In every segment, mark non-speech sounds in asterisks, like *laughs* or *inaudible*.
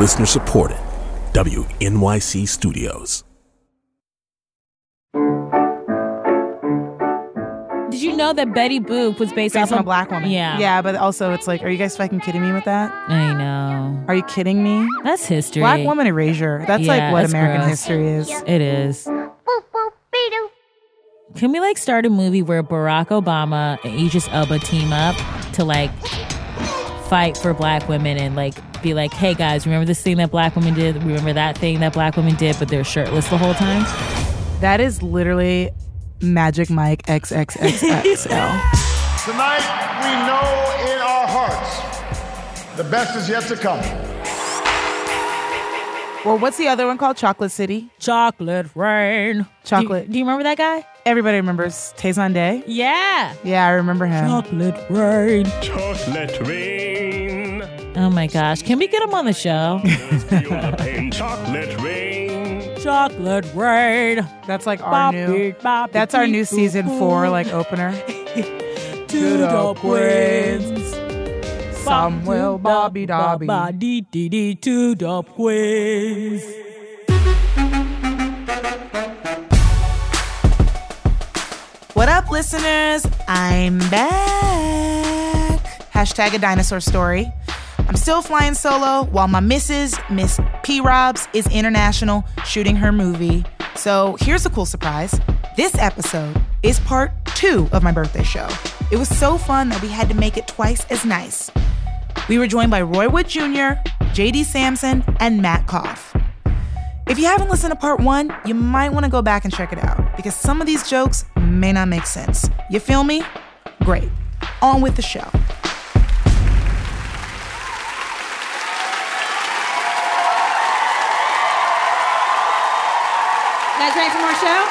Listener supported. WNYC Studios. Did you know that Betty Boop was based, Based off on a black woman. Yeah. Yeah, but also it's like, are you guys fucking kidding me with that? I know. Are you kidding me? That's history. Black woman erasure. That's like what that's American gross. history is. It is. Can we like start a movie where Barack Obama and Idris Elba team up to like fight for black women and like be like, hey guys, remember this thing that black women did? Remember that thing that black women did, but they're shirtless the whole time? That is literally Magic Mike XXXXL. *laughs* Tonight, we know in our hearts the best is yet to come. or what's the other one called? Chocolate City. Chocolate rain. Chocolate. Do you, do you remember that guy? Everybody remembers Tay Zonday. Yeah. Yeah, I remember him. Chocolate rain. Chocolate rain. Oh my gosh. Can we get him on the show? *laughs* Chocolate rain. Chocolate rain. That's like our new. That's our new season four like opener. *laughs* To the queens. will Bobby Dobby. Dee dee dee to the queens. What up, listeners? I'm back. Hashtag a dinosaur story. I'm still flying solo while my missus, Miss P. Robs, is international shooting her movie. So here's a cool surprise. This episode is part two of my birthday show. It was so fun that we had to make it twice as nice. We were joined by Roy Wood Jr., JD Samson, and Matt Koff. If you haven't listened to part one, you might want to go back and check it out because some of these jokes may not make sense. You feel me? Great. On with the show. Guys ready for more show?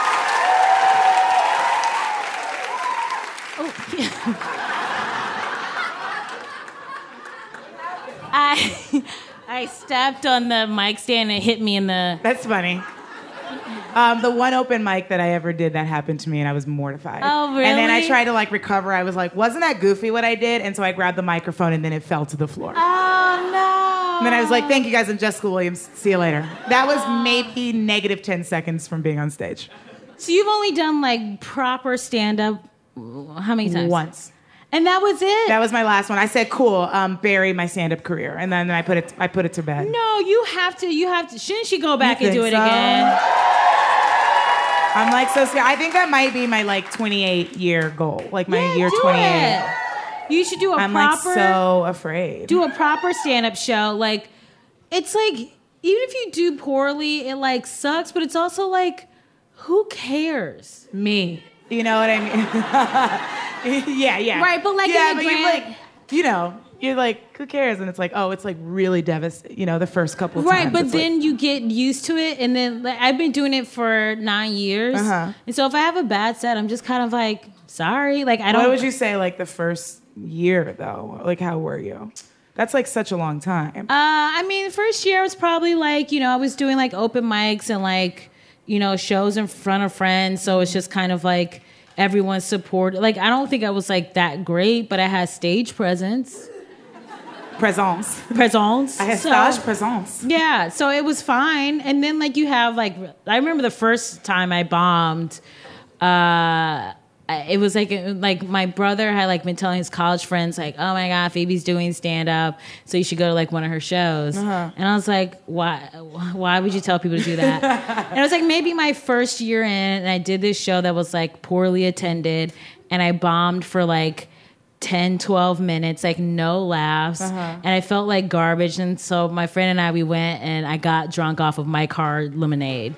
Oh, yeah. *laughs* I I stepped on the mic stand and it hit me in the. That's funny. Um, the one open mic that I ever did that happened to me, and I was mortified. Oh, really? And then I tried to like recover. I was like, wasn't that goofy what I did? And so I grabbed the microphone, and then it fell to the floor. Oh no! And then I was like, thank you guys, I'm Jessica Williams. See you later. That was maybe negative 10 seconds from being on stage. So you've only done like proper stand up how many times? Once. And that was it? That was my last one. I said, cool, um, bury my stand up career. And then I put it I put it to bed. no, you have to. You have to. Shouldn't she go back You and do it so? again? I'm like so scared. I think that might be my like 28 year goal. Like my Yeah, year do 28. it. You should do a I'm like so afraid. do a proper stand up show. Like, it's like, even if you do poorly, it like sucks, but it's also like, who cares? me. You know what I mean? *laughs* yeah, yeah. Right, but, like, yeah, but you're like, you know, you're like, who cares? And it's like, oh, it's like really devastating. You know, the first couple of Right, times. but it's like- then you get used to it, and then like, I've been doing it for nine years, Uh-huh. and so if I have a bad set, I'm just kind of like, sorry, like I don't. what would you say like the first year though? Like, how were you? That's like such a long time. Uh, I mean, first year was probably like, you know, I was doing like open mics and like, you know, shows in front of friends. So it's just kind of like everyone's support. Like, I don't think I was like that great, but I had stage presence. Presence. Presence. I had So- stage presence. Yeah, so it was fine. And then like you have like I remember the first time I bombed, uh it was like like my brother had like been telling his college friends like, "Oh my god, Phoebe's doing stand up, so you should go to like one of her shows." Uh-huh. And I was like, "Why why would you tell people to do that?" *laughs* and i was like maybe my first year in and I did this show that was like poorly attended and I bombed for like 10 12 minutes like no laughs Uh-huh. and i felt like garbage and so my friend and i we went and i got drunk off of mike hard lemonade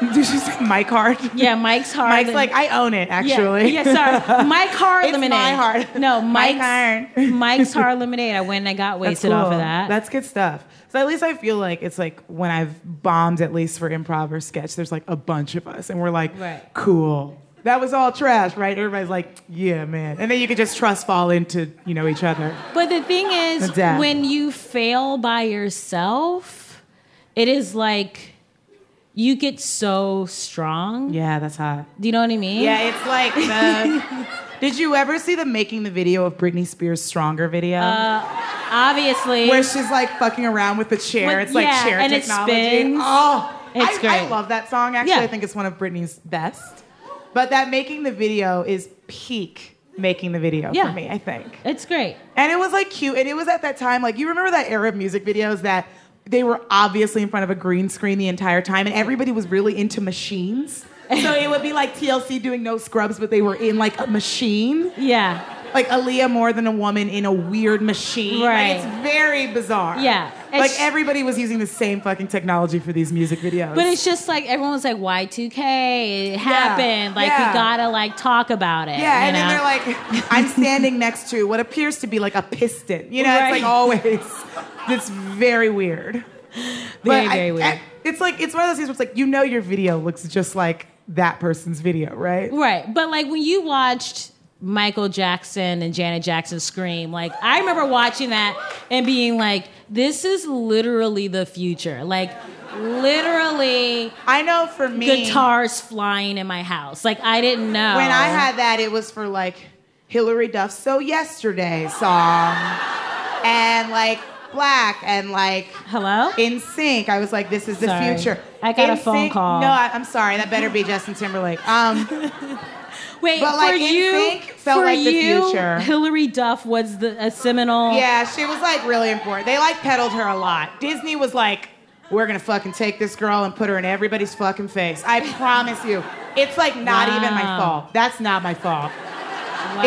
*laughs* Did you say Mike Hard? yeah mike's hard Mike's like, I own it actually. yeah, yeah sorry *laughs* mike hard It's lemonade my hard. no *laughs* Mike mike's, Hard. mike's hard lemonade i went and i got wasted off of that That's good stuff. So at least I feel like it's like when I've bombed, at least for improv or sketch, there's like a bunch of us, and we're like, Right. cool. That was all trash, right? Everybody's like, yeah, man. And then you can just trust fall into, you know, each other. But the thing is, when you fail by yourself, it is like you get so strong. Yeah, that's hot. Do you know what I mean? Yeah, it's like the *laughs* Did you ever see the making the video of Britney Spears' Stronger video? Uh, Obviously. where she's like fucking around with the chair. With- it's like yeah, chair and it technology. spins. Oh, It's I, I love that song. Actually, Yeah. I think it's one of Britney's best. But that making the video is peak making the video Yeah. for me. I think. it's great. And it was like cute. And it was at that time, like, you remember that era of music videos that they were obviously in front of a green screen the entire time and everybody was really into machines? so it would be like TLC doing no scrubs, but they were in like a machine. Yeah. Like Aaliyah more than a woman in a weird machine. Right. Like, it's very bizarre. Yeah. Like It's- everybody was using the same fucking technology for these music videos. But it's just like everyone was like Y2K, it happened. Like yeah. we gotta like talk about it. Yeah, and then they're like, I'm standing next to what appears to be like a piston. You know, Right. it's like always. It's very weird. very, But I- very weird. I- it's like it's one of those things where it's like you know your video looks just like that person's video, right? Right. But like when you watched Michael Jackson and Janet Jackson scream, like I remember watching that and being like, this is literally the future. Like literally I know for me, guitars flying in my house. Like I didn't know. when I had that, it was for like Hilary Duff's "So Yesterday" song, and like Black, and like Hello? NSYNC. I was like, this is the Sorry. future. I got a phone call. No, I, I'm sorry. That better be Justin Timberlake. Um, *laughs* Wait, But, like, for you, NSYNC felt for like the you, future. Hilary Duff was the a seminal. yeah, she was like really important. They like peddled her a lot. Disney was like, we're gonna fucking take this girl and put her in everybody's fucking face. I promise you. It's like not even my fault. That's not my fault. Wow.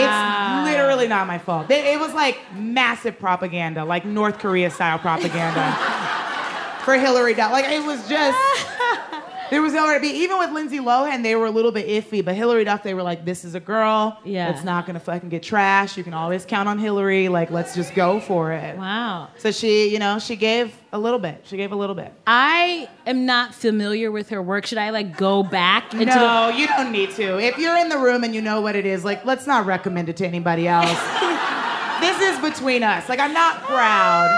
It's literally not my fault. It, it was like massive propaganda, like North Korea style propaganda *laughs* for Hilary Duff. Like it was just. There was nowhere to be. Even with Lindsay Lohan, they were a little bit iffy. But Hilary Duff, they were like, "This is a girl. Yeah. It's not gonna fucking get trashed. You can always count on Hilary. Like, let's just go for it." Wow. So she, you know, she gave a little bit. She gave a little bit. I am not familiar with her work. Should I like go back into No, you don't need to. If you're in the room and you know what it is, like, let's not recommend it to anybody else. *laughs* this is between us. Like, I'm not proud,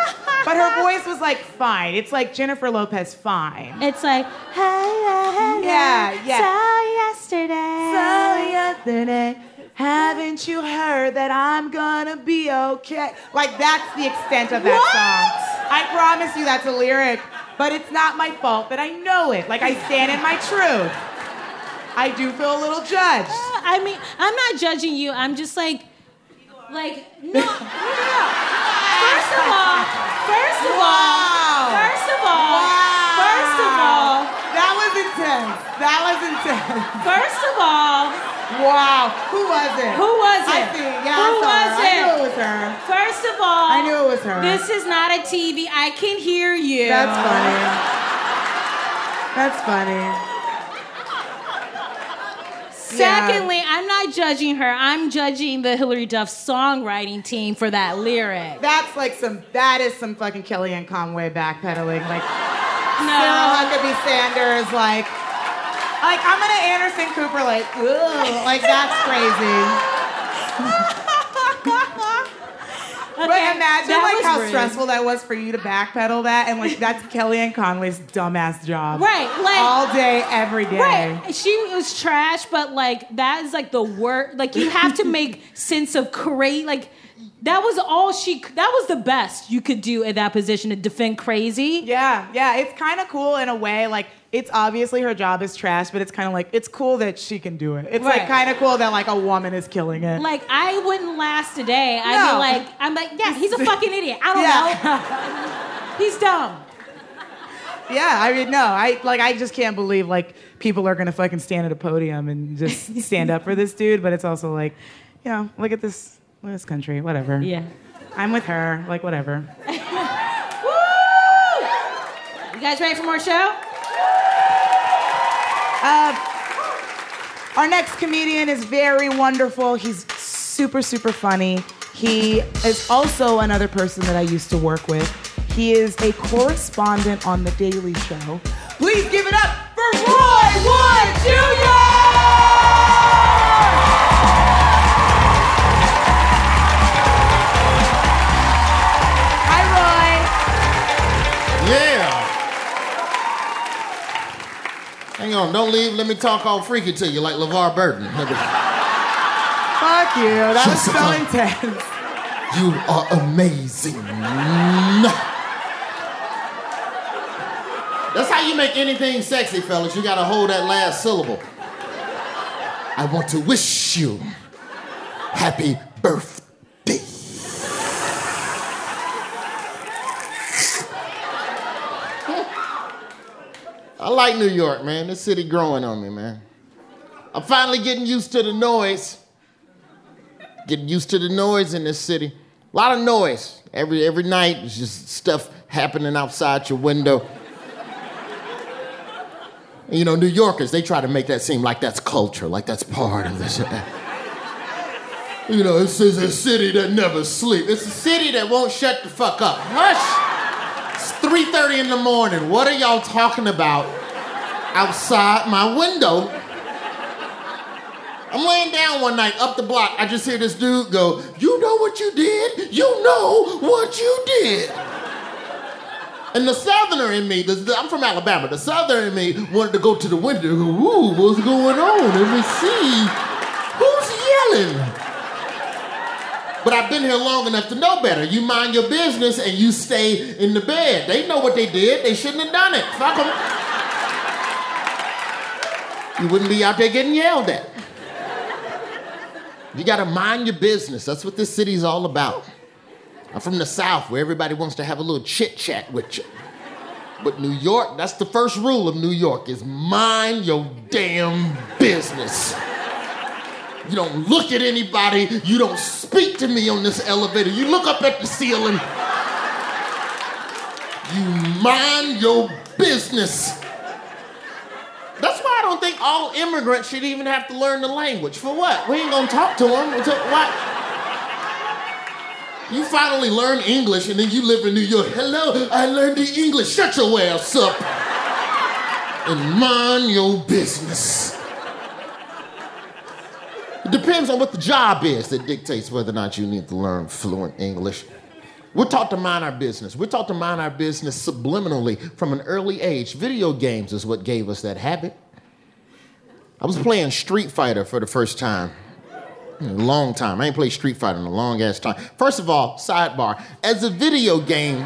but her voice was like fine. It's like Jennifer Lopez fine. It's like Yeah, yeah. So yesterday. So yesterday, haven't you heard that I'm gonna be okay? Like that's the extent of that What? song. I promise you that's a lyric, but it's not my fault that I know it. Like I stand in my truth. I do feel a little judged. Uh, I mean, I'm not judging you. I'm just like, like no. no. First of all, first of all, Wow. first of all, Wow. first of all, That was intense. That was intense. first of all, Wow. Who was it? who was it? I see. Yeah, who I saw was her. it? I knew it was her. First of all, I knew it was her. This is not a TV. I can hear you. That's funny. That's funny. Yeah. Secondly, I'm not judging her. I'm judging the Hilary Duff songwriting team for that lyric. That's like some. That is some fucking Kellyanne Conway backpedaling. Like Sarah No. Huckabee Sanders. Like, like I'm gonna Anderson Cooper. Like, ugh. Like that's crazy. *laughs* But imagine that like how rude. stressful that was for you to backpedal that, and like that's Kellyanne Conway's dumbass job. Right, like- all day, every day. Right. She was trash, but like that is like the word. Like you have to make sense of crazy. Like that was all she. That was the best you could do at that position to defend crazy. Yeah, yeah, it's kind of cool in a way. Like, it's obviously her job is trash, but it's kind of like it's cool that she can do it. It's like kind of cool that like a woman is killing it. Like I wouldn't last a day. I'd No. be like, I'm like, yeah, he's a fucking idiot. I don't Yeah. know. *laughs* He's dumb. yeah, I mean, no, I like I just can't believe like people are gonna fucking stand at a podium and just stand up for this dude. But it's also like, you know, look at this, this country, whatever. Yeah. I'm with her, like whatever. *laughs* Woo! You guys ready for more show? Uh, our next comedian is very wonderful. He's super, super funny. He is also another person that I used to work with. He is a correspondent on The Daily Show. Please give it up for Roy Wood Jr. Hang on, don't leave. Let me talk all freaky to you like LeVar Burton. Fuck you. That was so intense. You are amazing. That's how you make anything sexy, fellas. You gotta hold that last syllable. I want to wish you happy birthday. I like New York, man. This city growing on me, man. I'm finally getting used to the noise. Getting used to the noise in this city. A lot of noise. Every every night, it's just stuff happening outside your window. You know, New Yorkers, they try to make that seem like that's culture, like that's part of this. You know, this is a city that never sleeps. It's a city that won't shut the fuck up. Hush! It's 3.30 in the morning. What are y'all talking about outside my window? I'm laying down one night up the block. I just hear this dude go, You know what you did? You know what you did. And the southerner in me, the, the- I'm from Alabama, the southerner in me wanted to go to the window Ooh, what's going on? Let me see. Who's yelling? But I've been here long enough to know better. You mind your business and you stay in the bed. They know what they did. They shouldn't have done it. Fuck them. You wouldn't be out there getting yelled at. You gotta mind your business. That's what this city's all about. I'm from the South where everybody wants to have a little chit chat with you. But New York, that's the first rule of New York is mind your damn business. You don't look at anybody, you don't speak to me on this elevator. You look up at the ceiling. You mind your business. That's why I don't think all immigrants should even have to learn the language. For what? We ain't gonna talk to them. Until, what? You finally learn English and then you live in New York. Hello, I learned the English. Shut your ass up. And mind your business. It depends on what the job is that dictates whether or not you need to learn fluent English. We're taught to mind our business. We're taught to mind our business subliminally from an early age. Video games is what gave us that habit. I was playing Street Fighter for the first time in a long time. I ain't played Street Fighter in a long ass time. First of all, sidebar, as a video game,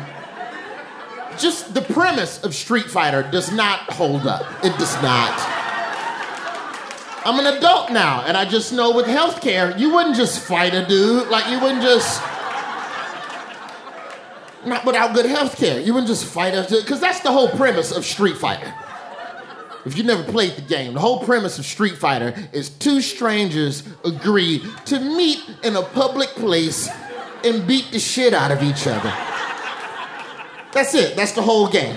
just the premise of Street Fighter does not hold up. It does not. I'm an adult now, and I just know with healthcare, you wouldn't just fight a dude. Like, you wouldn't just. Not without good healthcare. You wouldn't just fight a dude. Because that's the whole premise of Street Fighter. If you never played the game, the whole premise of Street Fighter is two strangers agree to meet in a public place and beat the shit out of each other. That's it. That's the whole game.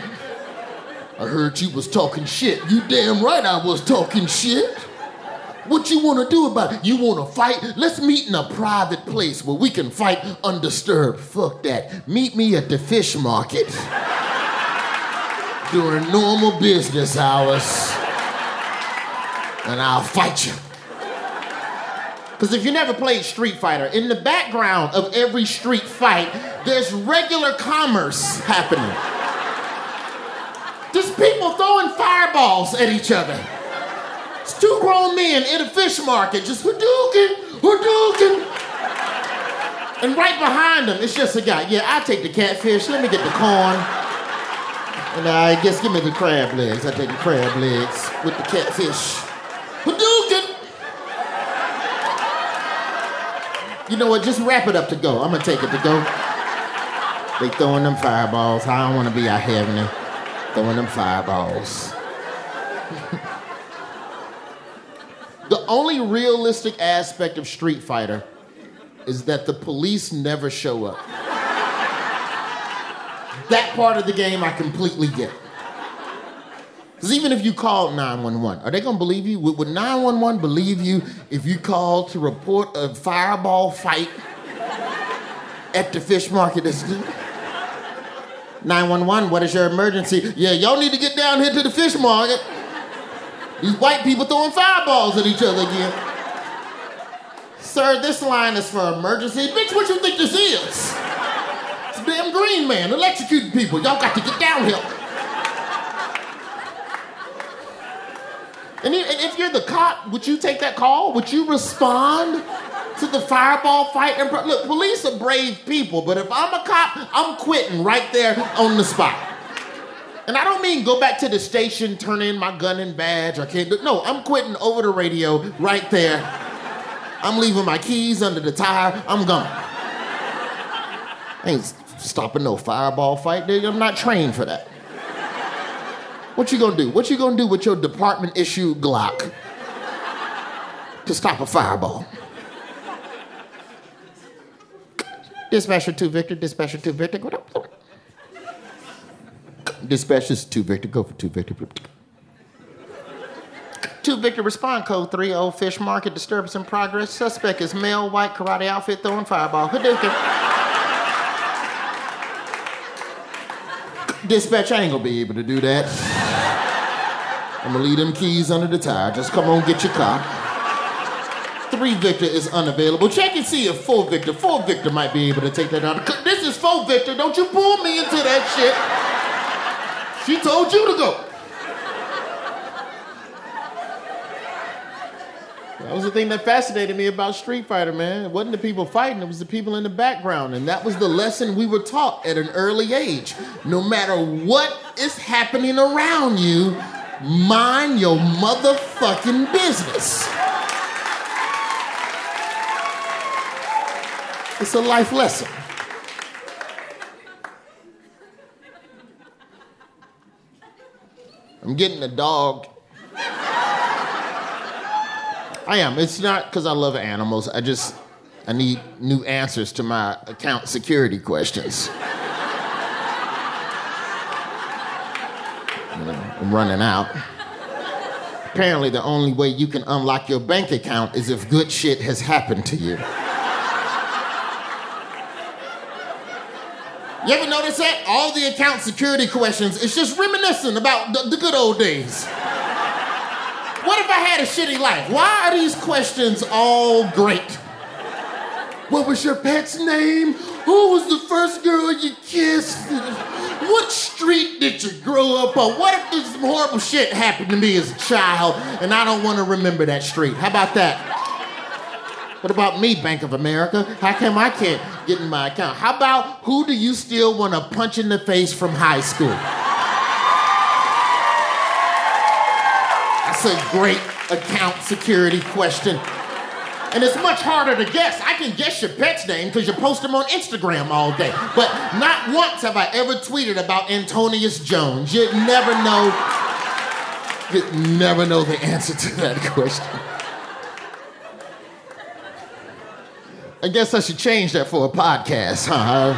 I heard you was talking shit. You damn right I was talking shit. What you want to do about it? You want to fight? Let's meet in a private place where we can fight undisturbed. Fuck that. Meet me at the fish market during normal business hours, and I'll fight you. Because if you never played Street Fighter, in the background of every street fight, there's regular commerce happening. There's people throwing fireballs at each other. It's two grown men in a fish market just Hadouken, Hadouken. And right behind them, it's just a guy. Yeah, I take the catfish. Let me get the corn. And I guess give me the crab legs. I take the crab legs with the catfish. Hadouken. You know what? Just wrap it up to go. I'm gonna take it to go. They throwing them fireballs. I don't want to be out having them throwing them fireballs. *laughs* the only realistic aspect of Street Fighter is that the police never show up. that part of the game I completely get. Because even if you called 911, are they gonna believe you? Would 911 believe you if you called to report a fireball fight at the fish market? 911, what is your emergency? Yeah, y'all need to get down here to the fish market. These white people throwing fireballs at each other again. Sir, this line is for emergency. Bitch, what you think this is? It's damn green man electrocuting people. Y'all got to get down here. And if you're the cop, would you take that call? Would you respond to the fireball fight. And look, police are brave people, but if I'm a cop, I'm quitting right there on the spot. And I don't mean go back to the station, turn in my gun and badge. I can't do. No, I'm quitting over the radio right there. I'm leaving my keys under the tire. I'm gone. I ain't stopping no fireball fight, dude. I'm not trained for that. What you gonna do? What you gonna do with your department issued Glock to stop a fireball? Dispatcher 2 Victor, Dispatcher 2 Victor, Dispatchers 2 Victor, go for 2 Victor. 2 Victor, respond code 3 Old Fish Market, disturbance in progress. Suspect is male, white, karate outfit, throwing fireball. Hadouken. Dispatch, I ain't gonna be able to do that. I'm gonna leave them keys under the tire. Just come on, get your car. Three Victor is unavailable. Check and see if four Victor, four Victor might be able to take that out. This is four Victor. Don't you pull me into that shit. She told you to go. That was the thing that fascinated me about Street Fighter, man. It wasn't the people fighting, it was the people in the background. And that was the lesson we were taught at an early age. No matter what is happening around you, mind your motherfucking business. It's a life lesson. I'm getting a dog. I am. It's not because I love animals. I just I need new answers to my account security questions. You know, I'm running out. Apparently, the only way you can unlock your bank account is if good shit has happened to you. You ever notice that? All the account security questions, it's just reminiscent about the, the good old days. What if I had a shitty life? Why are these questions all great? What was your pet's name? Who was the first girl you kissed? What street did you grow up on? What if this horrible shit happened to me as a child and I don't want to remember that street? How about that? What about me, Bank of America? How come I can't get in my account? How about who do you still want to punch in the face from high school? That's a great account security question. And it's much harder to guess. I can guess your pet's name because you post them on Instagram all day. But not once have I ever tweeted about Antonius Jones. You'd never know. You'd never know the answer to that *laughs* question. I guess I should change that for a podcast, huh?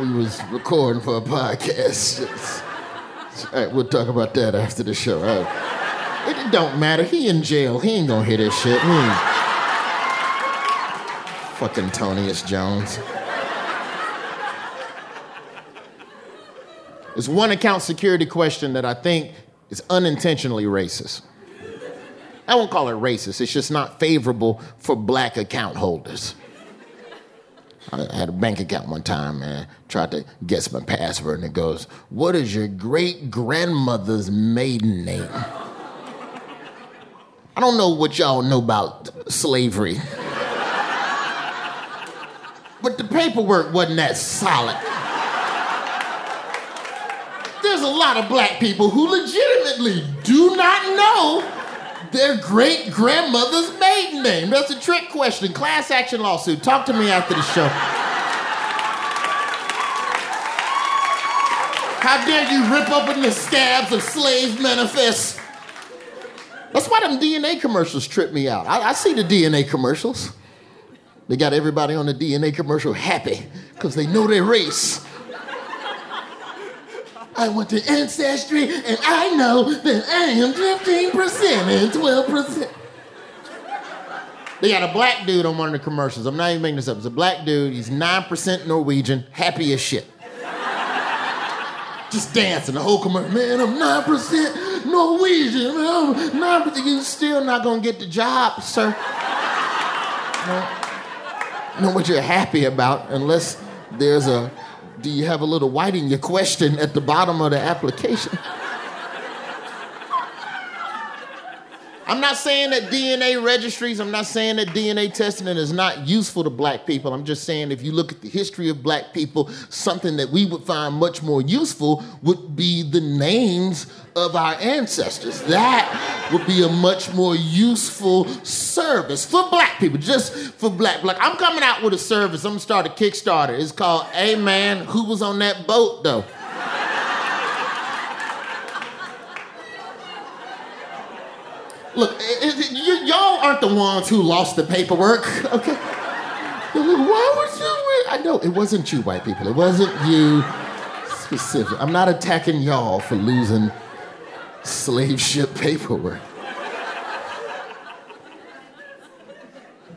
We was recording for a podcast. All right, we'll talk about that after the show. It, don't matter. He in jail. He ain't gonna hear this shit. Ain't- Fucking Tonius Jones. There's one account security question that I think is unintentionally racist. I won't call it racist. It's just not favorable for black account holders. I had a bank account one time, man. Tried to guess my password, and it goes, What is your great grandmother's maiden name? I don't know what y'all know about slavery, but the paperwork wasn't that solid. There's a lot of black people who legitimately do not know their great grandmother's maiden name. That's a trick question. Class action lawsuit. Talk to me after the show. How dare you rip open the scabs of slave manifests? That's why them DNA commercials trip me out. I, I see the DNA commercials. They got everybody on the DNA commercial happy because they know their race. I went to Ancestry and I know that I am 15% and 12%. They got a black dude on one of the commercials. I'm not even making this up. It's a black dude. He's 9% Norwegian, happy as shit. Just dancing the whole commercial. Man, I'm 9% Norwegian. I'm 9%. You still not gonna get the job, sir. No. Know what you're happy about unless there's a do you have a little white in your question at the bottom of the application? I'm not saying that DNA registries, I'm not saying that DNA testing is not useful to black people. I'm just saying if you look at the history of black people, something that we would find much more useful would be the names of our ancestors. That would be a much more useful service for black people, just for black. Like I'm coming out with a service. I'm gonna start a Kickstarter. It's called Hey Man, Who Was on That Boat Though? Look, eh, eh, it, you, y'all aren't the ones who lost the paperwork, *laughs* okay? Why was you? I know it wasn't you, white people. It wasn't you specific. I'm not attacking y'all for losing slave ship paperwork.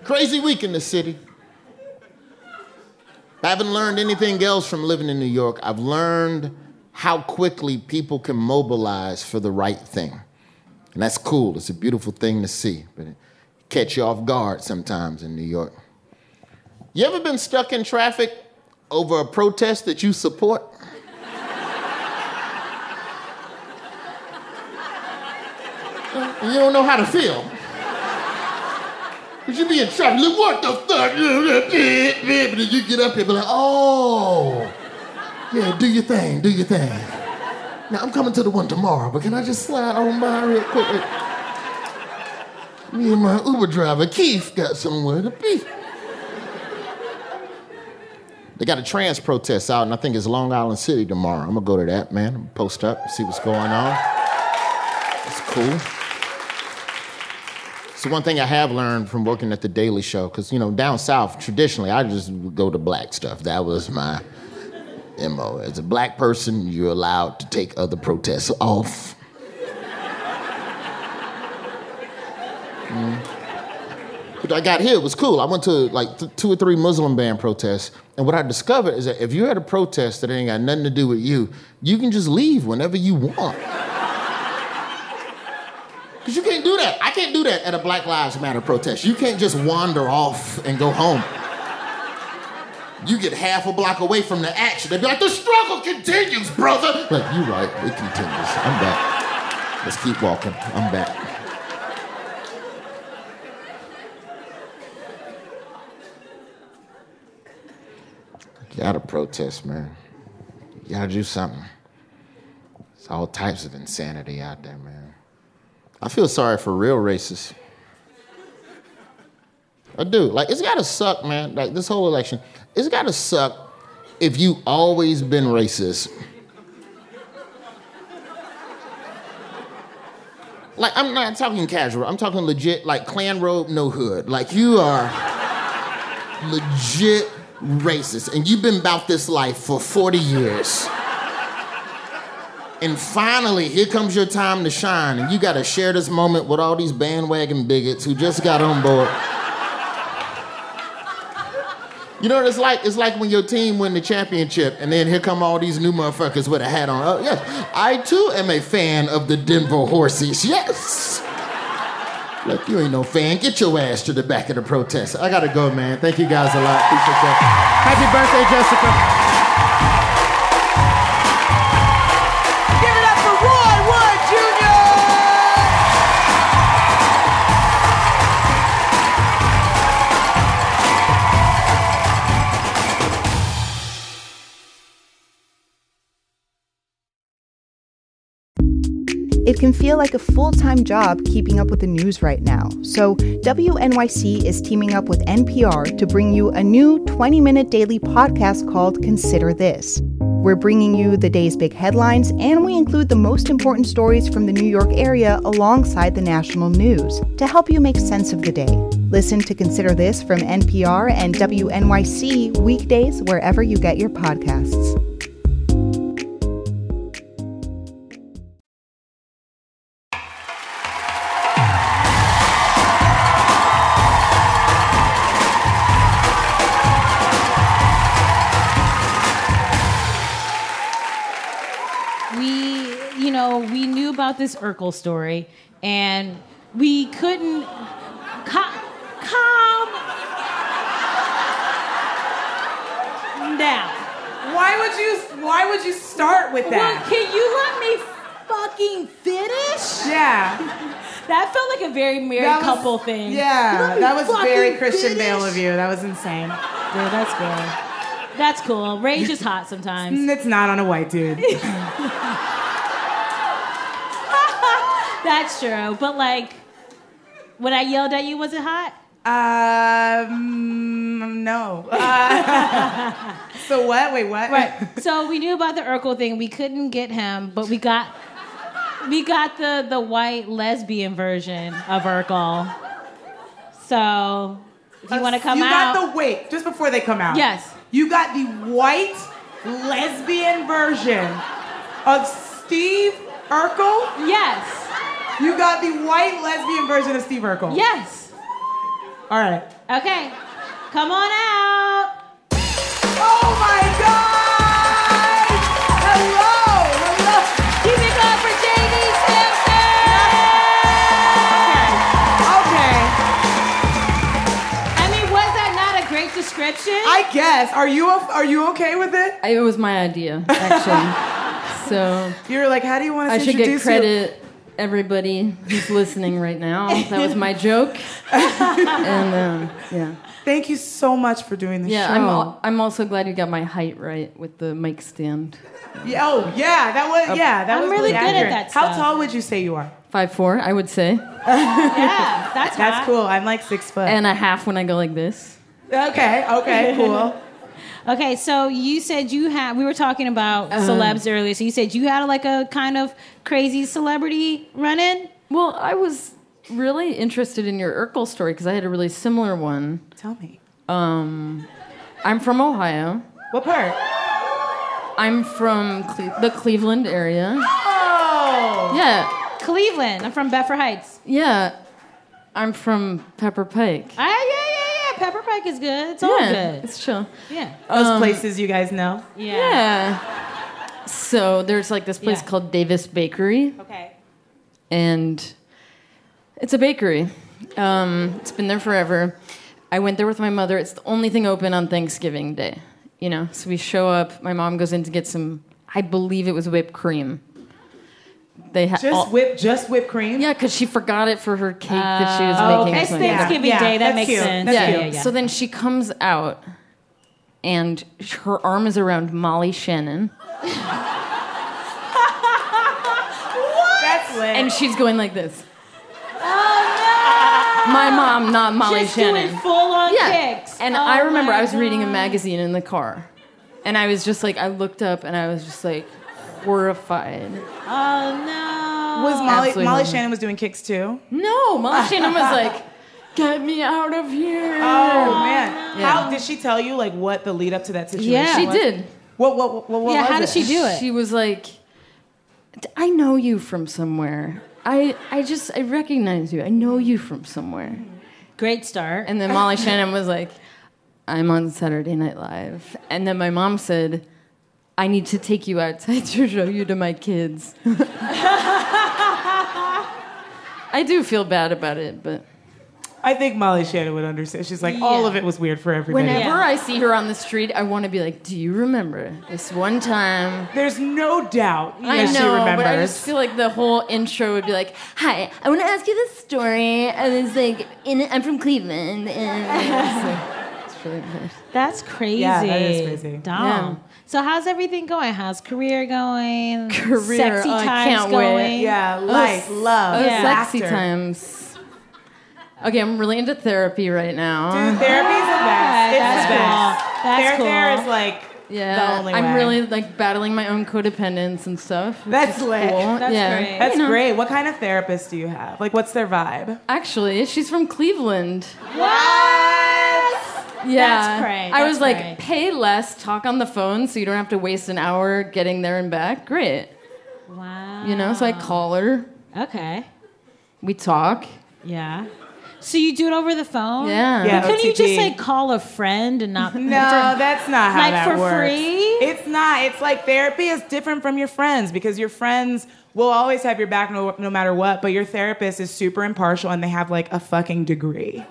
Crazy week in the city. I haven't learned anything else from living in New York. I've learned how quickly people can mobilize for the right thing. And that's cool. It's a beautiful thing to see, but it catch you off guard sometimes in New York. You ever been stuck in traffic over a protest that you support? *laughs* you don't know how to feel. But you be in traffic, look, what the fuck? *laughs* But then you get up here, be like, oh, yeah, do your thing, do your thing. Now I'm coming to the one tomorrow, but can I just slide on by real quick? Me and my Uber driver, Keith, got somewhere to be. They got a trans protest out, and I think it's Long Island City tomorrow. I'm gonna go to that, man. I'm post up, see what's going on. It's cool. So one thing I have learned from working at the Daily Show, because you know down south traditionally I just go to black stuff. That was my mo. As a black person, you're allowed to take other protests off. Mm. But I got here, it was cool. I went to like th- two or three Muslim band protests, and what I discovered is that if you're at a protest that ain't got nothing to do with you, you can just leave whenever you want. Because you can't do that. I can't do that at a Black Lives Matter protest. You can't just wander off and go home. You get half a block away from the action. They'd be like, the struggle continues, brother. Like, you're right, it continues. I'm back. Let's keep walking. I'm back. You gotta protest, man. You gotta do something. It's all types of insanity out there, man. I feel sorry for real racists. I do. Like, it's gotta suck, man. Like, this whole election, it's gotta suck if you always been racist. Like, I'm not talking casual, I'm talking legit, like, Klan robe, no hood. Like, you are legit racist, and you've been about this life for 40 years. And finally, here comes your time to shine, and you gotta share this moment with all these bandwagon bigots who just got on board. You know what it's like? It's like when your team win the championship, and then here come all these new motherfuckers with a hat on. Oh, yes, I too am a fan of the Denver Horses. Yes. Look, you ain't no fan. Get your ass to the back of the protest. I gotta go, man. Thank you guys a lot. Happy birthday, Jessica. Can feel like a full time job keeping up with the news right now. So, WNYC is teaming up with NPR to bring you a new 20 minute daily podcast called Consider This. We're bringing you the day's big headlines, and we include the most important stories from the New York area alongside the national news to help you make sense of the day. Listen to Consider This from NPR and WNYC weekdays wherever you get your podcasts. About this Urkel story, and we couldn't ca- calm down. Why would you? Why would you start with Well, that? can you let me fucking finish? Yeah. *laughs* That felt like a very married was- couple thing. Yeah, that was very Christian finish. Bale of you. That was insane. Dude, that's good. That's cool. Rage is hot sometimes. *laughs* It's not on a white dude. *laughs* That's true. But like, when I yelled at you, was it hot? Um, no. Uh, *laughs* so what? Wait, what? Right. so we knew about the Urkel thing. We couldn't get him, but we got we got the the white lesbian version of Urkel. So if you want to come you out, you got the wait just before they come out. Yes. You got the white lesbian version of Steve Urkel. yes, You got the white lesbian version of Steve Urkel. yes. All right. Okay, come on out. Oh my God! Hello, hello. Keep it going for JD Samson. Okay. Okay. I mean, was that not a great description? I guess. Are you are you okay with it? It was my idea, actually. *laughs* so You were like, how do you want to I should get introduce credit, everybody who's listening right now. That was my joke. and um, yeah. Thank you so much for doing the yeah. show. I'm al- I'm also glad you got my height right with the mic stand. Yeah, oh yeah, that was yeah, that I'm was really good at accurate. that How tall would you say you are? Five four, I would say, yeah, *laughs* that's That's hot. cool. I'm like six foot. and a half when I go like this. okay, okay, cool. Okay, so you said you had. We were talking about celebs earlier. So you said you had like a kind of crazy celebrity run-in. Well, I was really interested in your Urkel story because I had a really similar one. Tell me. Um, I'm from Ohio. What part? I'm from Cle- the Cleveland area. Oh. Yeah, Cleveland. I'm from Bedford Heights. yeah. I'm from Pepper Pike. Ah, yeah, yeah. Pepper Pike is good. It's all yeah, good. it's chill. Yeah. Those Um, places you guys know. Yeah. Yeah. So there's like this place Yeah. called Davis Bakery, Okay. and it's a bakery. Um, it's been there forever. I went there with my mother. It's the only thing open on Thanksgiving Day. You know, so we show up. My mom goes in to get some. I believe it was whipped cream. They had Just whip, just whipped cream. Yeah, because she forgot it for her cake that she was Oh, making. okay. or It's something. Thanksgiving Yeah, Day. That that's makes cute. sense. That's yeah, cute. yeah, yeah. So then she comes out, and her arm is around Molly Shannon, That's lit. and she's going like this. oh no! My mom, not no! Molly Just Shannon. doing full-on yeah. kicks. And Oh I remember I was reading a magazine in the car, and I was just like, I looked up and I was just like horrified. Oh no! was Molly Absolutely Molly not. Shannon was doing kicks too? No, Molly Shannon was like, get me out of here. Oh man. Yeah. How did she tell you like what the lead up to that situation? Yeah. she was? did. What what what, what Yeah, was how it? did she do it? She was like, I know you from somewhere. I, I just, I recognize you. I know you from somewhere. Great start. And then Molly Shannon was like, I'm on Saturday Night Live. And then my mom said, I need to take you outside *laughs* to show you to my kids. *laughs* I do feel bad about it, but I think Molly Shannon would understand. She's like, all of it was weird for everybody. whenever Yeah. I see her on the street, I want to be like, Do you remember this one time? There's no doubt I that know, she remembers. but I just feel like the whole intro would be like, "Hi, I want to ask you this story. And it's like, in, I'm from Cleveland, and it's, really good. That's crazy. Yeah, that is crazy. Dumb. Yeah. So how's everything going? How's career going? Career, Sexy oh, I times can't wait. yeah, life, love, Oh, Yeah. sexy laughter. times. Okay, I'm really into therapy right now. Dude, therapy's the best. It's That's the cool. best. That's Ther- cool. There is like yeah, the only I'm way. really like battling my own codependence and stuff. That's. Cool. That's yeah. great. That's You know, great. What kind of therapist do you have? Like, what's their vibe? Actually, she's from Cleveland. What? Yeah. That's great. I was That's like, great. pay less, talk on the phone so you don't have to waste an hour getting there and back. Great. Wow. You know, so I call her, Okay. we talk. Yeah. So you do it over the phone? Yeah. Yeah. Couldn't you just like call a friend and not? No, that's not how Like, that for works. free? It's not. It's like therapy is different from your friends because your friends will always have your back no, no matter what, but your therapist is super impartial and they have like a fucking degree.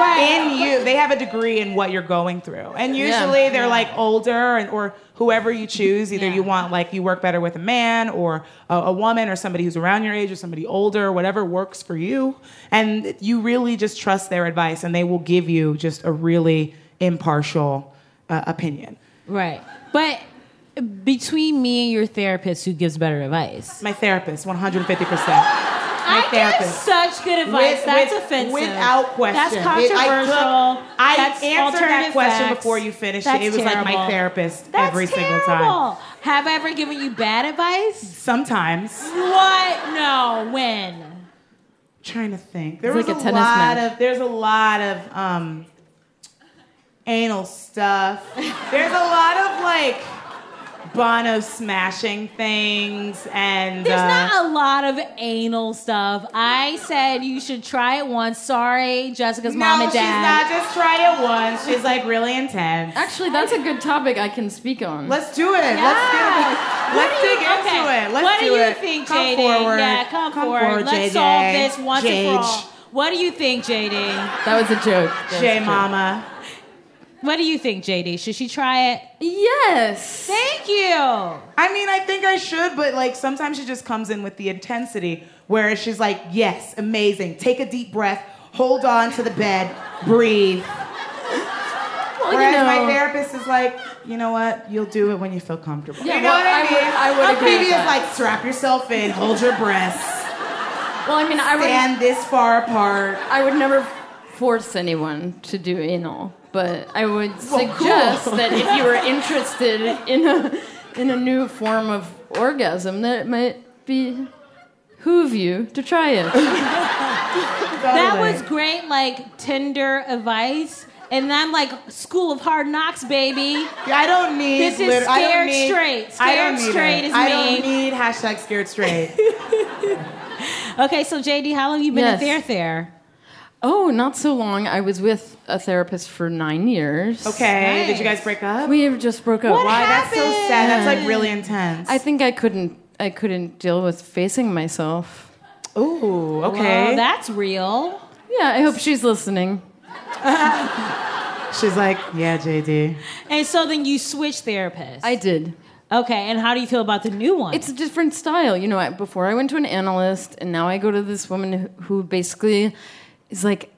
In you. They have a degree in what you're going through, and usually they're like older, and or whoever you choose. Either you want like you work better with a man or a, a woman or somebody who's around your age or somebody older, whatever works for you, and you really just trust their advice, and they will give you just a really impartial uh, opinion. Right. But between me and your therapist, who gives better advice? My therapist, 150 percent. My I give such good advice. With- That's with- offensive. Without question. That's controversial. I, took- I That's answered that question facts. before you finished That's it. It was like my therapist That's every single time. Have I ever given you bad advice? Sometimes. What? No. When? trying to think. There It's was like a, a lot match. of there's a lot of um anal stuff. *laughs* There's a lot of like Bono smashing things and There's uh, not a lot of anal stuff. I said you should try it once. Sorry, Jessica's no, mom and dad. she's not just tried it once. She's like really intense. Actually, that's a good topic I can speak on. Let's do it. Let's get What Let's do you- dig into okay, it. Let's what do, do you it. think, come JD? Forward. Yeah, come, forward. Let's JJ. solve this once and for all. What do you think, JD? that was a joke. That was a J. Mama. What do you think, JD? Should she try it? Yes. Thank you. I mean, I think I should, but like sometimes she just comes in with the intensity where she's like, yes, amazing. Take a deep breath, hold on to the bed, breathe. Well, you Whereas my therapist is like, you know what? You'll do it when you feel comfortable. Yeah, you know well, what I I would- I would agree with baby is like, strap yourself in, hold your breasts, Well, I mean, I would. stand this far apart. I would never force anyone to do anal, but I would Well, suggest cool. that if you were interested in a in a new form of orgasm, that it might be hoove you to try it. *laughs* That was great, like Tinder advice. And I'm like, School of Hard Knocks, baby. I don't need. This is lit- I don't scared need- straight. I don't Scared need straight it. is I me. I don't need hashtag scared straight. *laughs* Okay, so JD, how long you been Yes. at Ther Ther? Oh, not so long. I was with a therapist for nine years. Okay, did you guys break up? We just broke up. What Why? That's so sad. That's like really intense. I think I couldn't. I couldn't deal with facing myself. Oh, okay. Well, that's real. Yeah, I hope she's listening. *laughs* She's like, yeah, JD. And so then you switched therapists. I did. Okay, and how do you feel about the new one? It's a different style. You know, I, before I went to an analyst, and now I go to this woman who, who basically is like,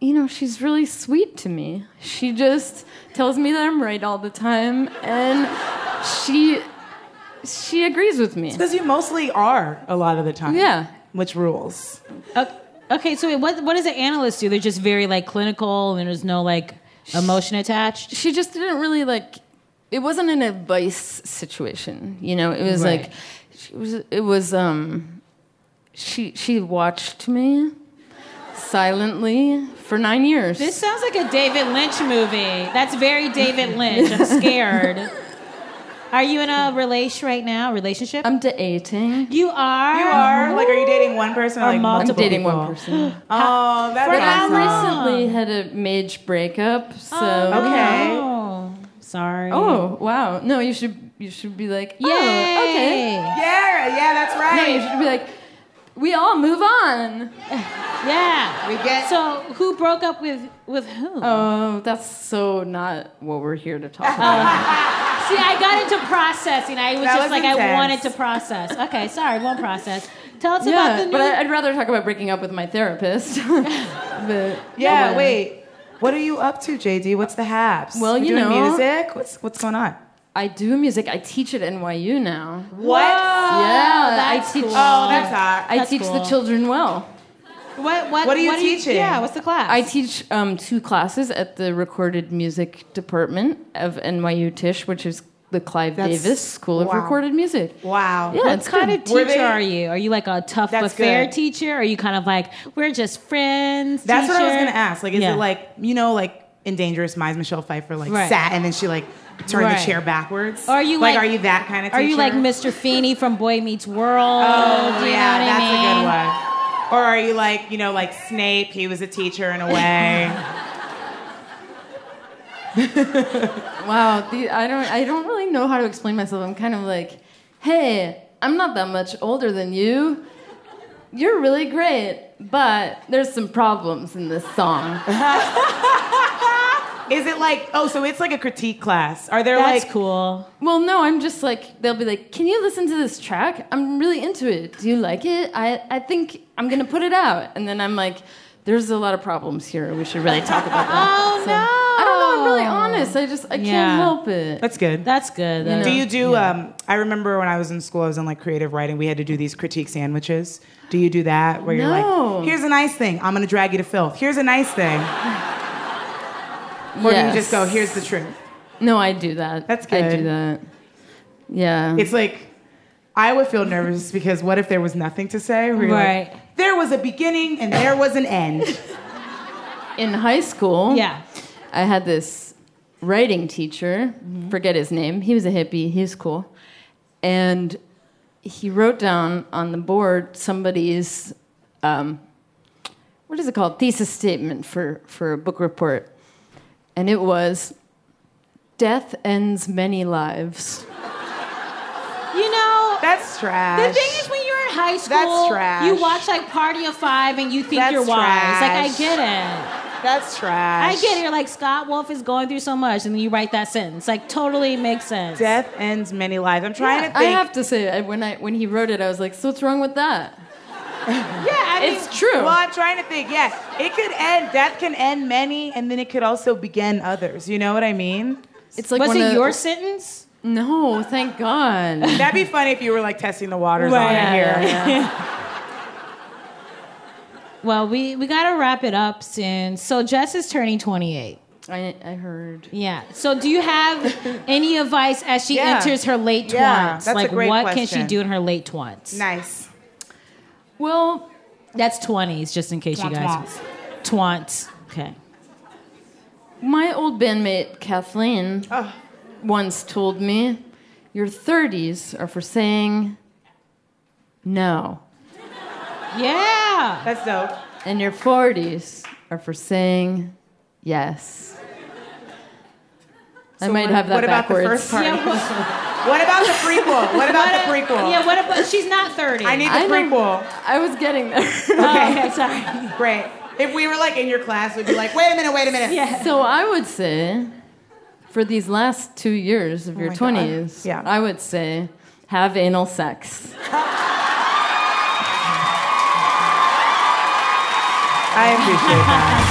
you know, she's really sweet to me. She just tells me that I'm right all the time, and she she agrees with me. Because you mostly are a lot of the time. Yeah. Which rules? O- okay, so wait, what what does an analyst do? They're just very like clinical, and there's no like emotion attached. She just didn't really like. It wasn't an advice situation, you know. It was Right. like, she was. It was. Um, she she watched me silently for nine years. This sounds like a David Lynch movie. That's very David Lynch. I'm scared. *laughs* Are you in a relation right now? Relationship? I'm dating. you are. You are? Like, are you dating one person or, Or like I'm multiple multiple dating people? one person. *gasps* Oh, that's For how awesome. long? Recently had a mage breakup, so oh, Okay. Oh, sorry. Oh wow! No, you should you should be like, Yay. oh, okay. Yeah, yeah, that's right. No, you should be like, we all move on. *laughs* Yeah. We get- So who broke up with with whom? Oh, that's so not what we're here to talk about. *laughs* See, I got into processing. I was That just was like I intense. wanted to process. Okay, sorry, won't process. Tell us about yeah, the new. but I- I'd rather talk about breaking up with my therapist. *laughs* but Yeah, no, wait. What are you up to, JD? What's the haps? Well, You're you doing know- music. What's what's going on? I do music. I teach at NYU now. What? yeah, that's I teach. cool. Oh, that's hot. I That's teach cool. the children well. what, what, What are you teaching? yeah, what's the class? I teach um, two classes at the recorded music department of NYU Tisch, which is the Clive That's- Davis School of. Recorded Music. Wow. Yeah, What kind good. of teacher they- are you? Are you like a tough but fair good. teacher? Or are you kind of like we're just friends? That's what I was gonna ask. Like, is Yeah. it like you know, like in Dangerous Minds, Michelle Pfeiffer like Right. sat and then she like turned Right. the chair backwards? Or are you like, like- are you that kind of? Are you like? Mr. Feeney from Boy Meets *laughs* World? Oh, you yeah, that's I mean? a good one. Or are you like, you know, like Snape? He was a teacher in a way. *laughs* *laughs* Wow, the, I don't I don't really know how to explain myself. I'm kind of like, hey, I'm not that much older than you. you're really great, but there's some problems in this song. Is it like oh, so it's like a critique class? Are there That's like cool. Well, no, I'm just like they'll be like, "Can you listen to this track? I'm really into it. Do you like it? I I think I'm gonna put it out." And then I'm like, "There's a lot of problems here. We should really talk about that." *laughs* Oh So, no! I don't know. I'm really honest. I just I Yeah. can't help it. that's good. That's good. know? Do you do? Um, I remember when I was in school, I was in like creative writing. We had to do these critique sandwiches. Do you do that? Where you're No. like, here's a nice thing. I'm gonna drag you to filth. Here's a nice thing. *laughs* Or do you just go, here's the truth? No, I do that. That's good. I do that. Yeah. It's like I would feel nervous because what if there was nothing to say? You're like, Right. there was a beginning and there was an end. in high school. Yeah. I had this writing teacher, forget his name. He was a hippie, he was cool. And he wrote down on the board somebody's, um, what is it called? Thesis statement for, for a book report. And it was, Death ends many lives. You know, That's trash. the thing is when you're in high school, That's trash. you watch like Party of Five and you think That's you're wise. Like I get it. That's trash. I get it. You're like Scott Wolf is going through so much, and then you write that sentence. Like totally makes sense. Death ends many lives. I'm trying to I have to say, when, I, when he wrote it, I was like, so what's wrong with that? *laughs* yeah, I mean, It's true. Well, I'm trying to think. Yeah, it could end. Death can end many, and then it could also begin others. You know what I mean? It's like Was one it of- your sentence? No, thank God. That'd be funny if you were like testing the waters on Right. it here. Yeah. *laughs* Well, we we gotta wrap it up soon. So Jess is turning 28. I, I heard. Yeah. So do you have any advice as she Yeah. enters her late twants? Yeah, that's a like great what can she do in her late twants? Nice. Well, That's 20s, just in case you Twants, guys. Twants. Okay. my old bandmate Kathleen Oh. once told me, "Your 30s are for saying no, Yeah. That's dope. and your 40s are for saying yes." I So might what- have that what about the first part? Yeah, well- *laughs* What about the prequel? What about the prequel? Yeah, what about she's not 30. I need the I know- prequel. I was getting there. *laughs* Oh, okay, sorry. Great. If we were like in your class, we'd be like, wait a minute, wait a minute. Yeah. So I would say, for these last two years of oh your Oh my God. 20s, Yeah. I would say, have anal sex. I appreciate that.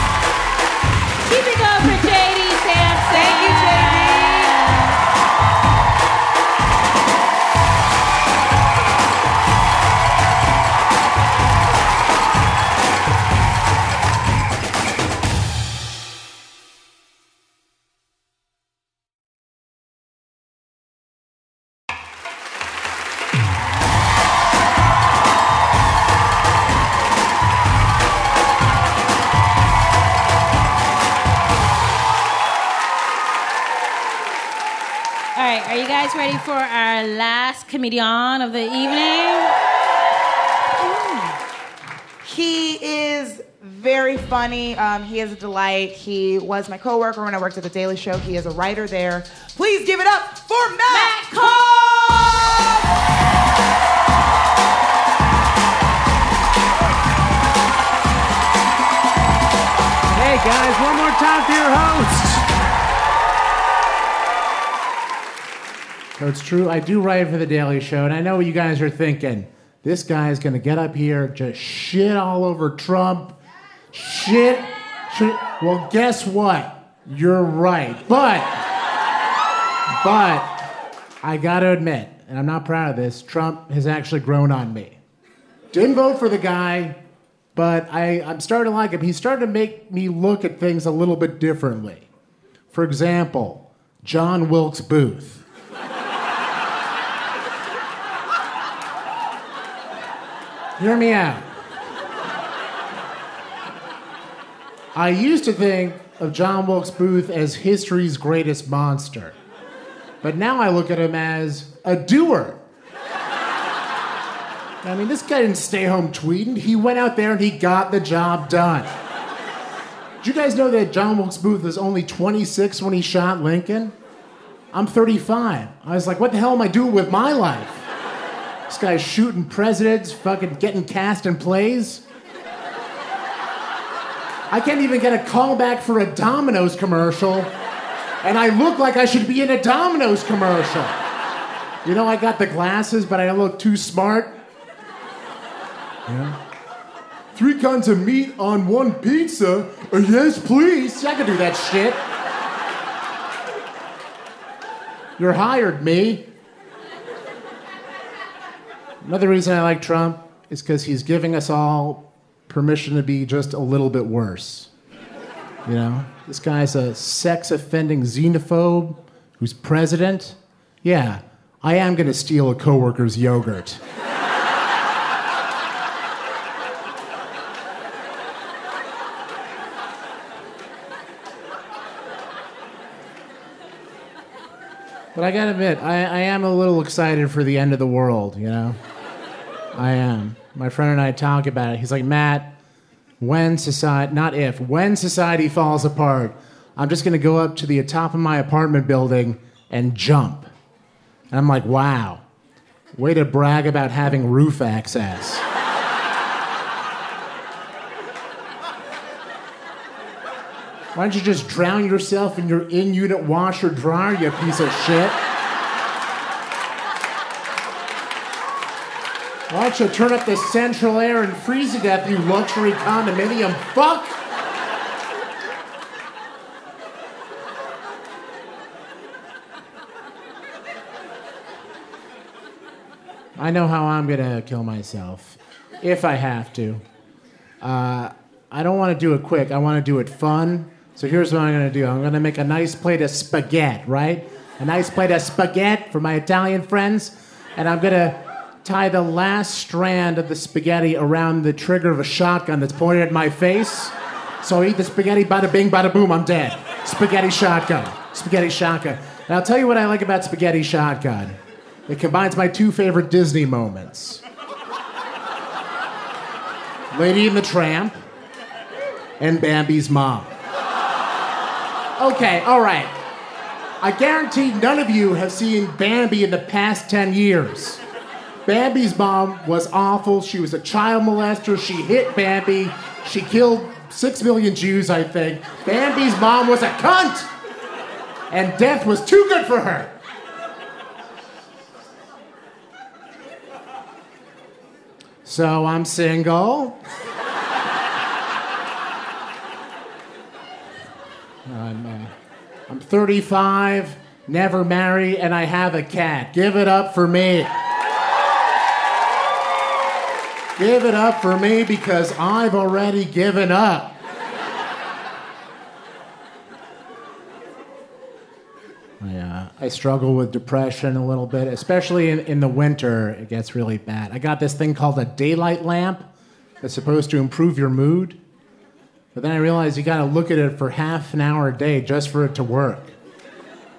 Are you guys ready for our last comedian of the evening? He is very funny. Um, he is a delight. He was my coworker when I worked at The Daily Show. He is a writer there. Please give it up for Matt, Koff! Hey guys, one more time for your host. So it's true, I do write for The Daily Show, and I know what you guys are thinking. This guy is gonna get up here, just shit all over Trump. Shit. shit. Well, guess what? You're right. But, but, I gotta admit, and I'm not proud of this, Trump has actually grown on me. Didn't vote for the guy, but I, I'm starting to like him. He's starting to make me look at things a little bit differently. For example, John Wilkes Booth. Hear me out. I used to think of John Wilkes Booth as history's greatest monster. But now I look at him as a doer. I mean, this guy didn't stay home tweeting. He went out there and he got the job done. Did you guys know that John Wilkes Booth was only 26 when he shot Lincoln? I'm 35. I was like, what the hell am I doing with my life? This guy's shooting presidents, fucking getting cast in plays. I can't even get a call back for a Domino's commercial, and I look like I should be in a Domino's commercial. You know, I got the glasses, but I don't look too smart. Yeah. Three kinds of meat on one pizza? Uh, yes, please. I can do that shit. You're hired, me. Another reason I like Trump is because he's giving us all permission to be just a little bit worse. You know, this guy's a sex offending xenophobe who's president. Yeah, I am gonna steal a coworker's yogurt. But I gotta admit, I, I am a little excited for the end of the world, you know? I am. My friend and I talk about it. He's like, Matt, when society, not if, when society falls apart, I'm just gonna go up to the top of my apartment building and jump. And I'm like, wow, way to brag about having roof access. Why don't you just drown yourself in your in unit washer dryer, you piece of shit? Why don't you turn up the central air and freeze to death, you luxury condominium fuck? I know how I'm gonna kill myself, if I have to. Uh, I don't want to do it quick. I want to do it fun. So here's what I'm gonna do. I'm gonna make a nice plate of spaghetti, right? A nice plate of spaghetti for my Italian friends, and I'm gonna tie the last strand of the spaghetti around the trigger of a shotgun that's pointed at my face. So I eat the spaghetti, bada bing, bada boom, I'm dead. Spaghetti shotgun. Spaghetti shotgun. And I'll tell you what I like about spaghetti shotgun. It combines my two favorite Disney moments. Lady and the Tramp and Bambi's mom. Okay, all right. I guarantee none of you have seen Bambi in the past 10 years. Bambi's mom was awful. She was a child molester. She hit Bambi. She killed six million Jews, I think. Bambi's mom was a cunt. And death was too good for her. So I'm single. I'm, uh, I'm 35, never married, and I have a cat. Give it up for me. Give it up for me because I've already given up. I, I struggle with depression a little bit, especially in, in the winter. It gets really bad. I got this thing called a daylight lamp that's supposed to improve your mood. But then I realized you gotta look at it for half an hour a day just for it to work.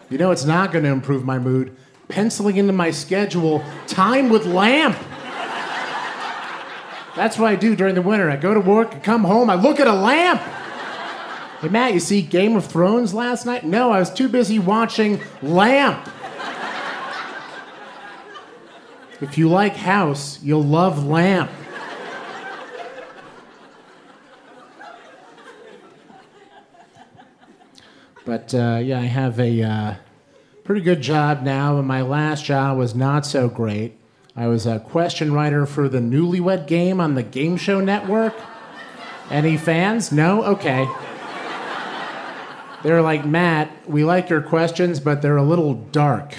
You know, it's not gonna improve my mood. Penciling into my schedule time with lamp. That's what I do during the winter. I go to work, I come home, I look at a lamp. Hey, Matt, you see Game of Thrones last night? No, I was too busy watching Lamp. If you like House, you'll love Lamp. But uh, yeah, I have a uh, pretty good job now, and my last job was not so great. I was a question writer for the Newlywed Game on the Game Show Network. Any fans? No? Okay. They're like, Matt, we like your questions, but they're a little dark.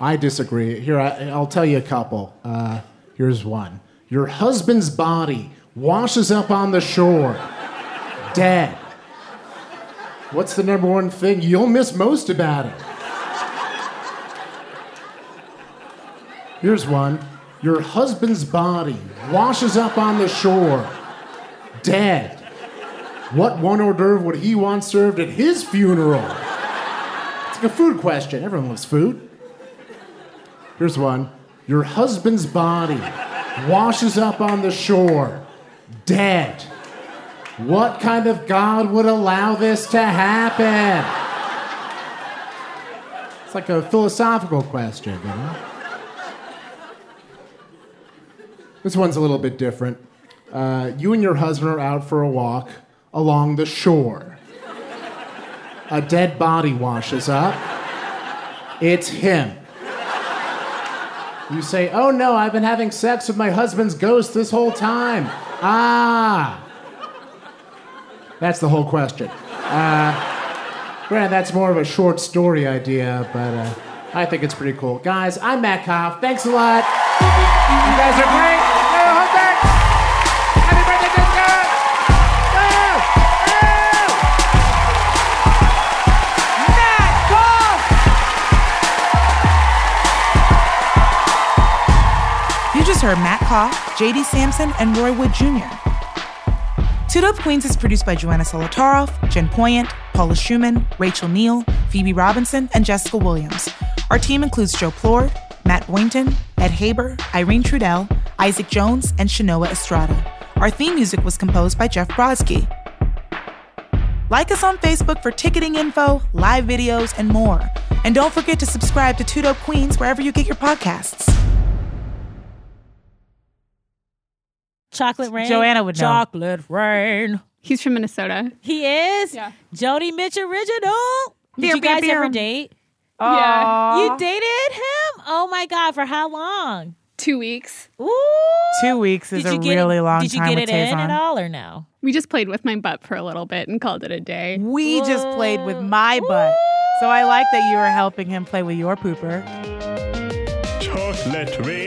I disagree. Here, I, will tell you a couple. Uh, here's one Your husband's body washes up on the shore, dead. What's the number one thing you'll miss most about it? Here's one. Your husband's body washes up on the shore, dead. What one hors d'oeuvre would he want served at his funeral? It's like a food question. Everyone loves food. Here's one. Your husband's body washes up on the shore, dead. What kind of God would allow this to happen? It's like a philosophical question, you know? This one's a little bit different. Uh, you and your husband are out for a walk along the shore. A dead body washes up. It's him. You say, Oh no, I've been having sex with my husband's ghost this whole time. Ah. That's the whole question. Uh, that's more of a short story idea, but uh, I think it's pretty cool. Guys, I'm Matt Koff. Thanks a lot. You guys are great. Happy birthday. Matt. You just heard Matt Koff, JD Samson, and Roy Wood Jr. Dope Queens is produced by Joanna Solotaroff, Jen Poyant, Paula Schumann, Rachel Neal, Phoebe Robinson, and Jessica Williams. Our team includes Joe Plourde, Matt Boynton, Ed Haber, Irene Trudel, Isaac Jones, and Shanoa Estrada. Our theme music was composed by Jeff Brodsky. Like us on Facebook for ticketing info, live videos, and more. And don't forget to subscribe to Two Dope Queens wherever you get your podcasts. Chocolate rain. Joanna would know. Chocolate rain. He's from Minnesota. He is. Yeah. Jody Mitch original. Did Beer, you guys beer, beer. ever date? Yeah. You dated him? Oh my god! For how long? Two weeks. Ooh. Two weeks is a get it- really long time. Did you time get it in at all or no? We just played with my butt for a little bit and called it a day. We just played with my butt. So I like that you were helping him play with your pooper. Chocolate rain.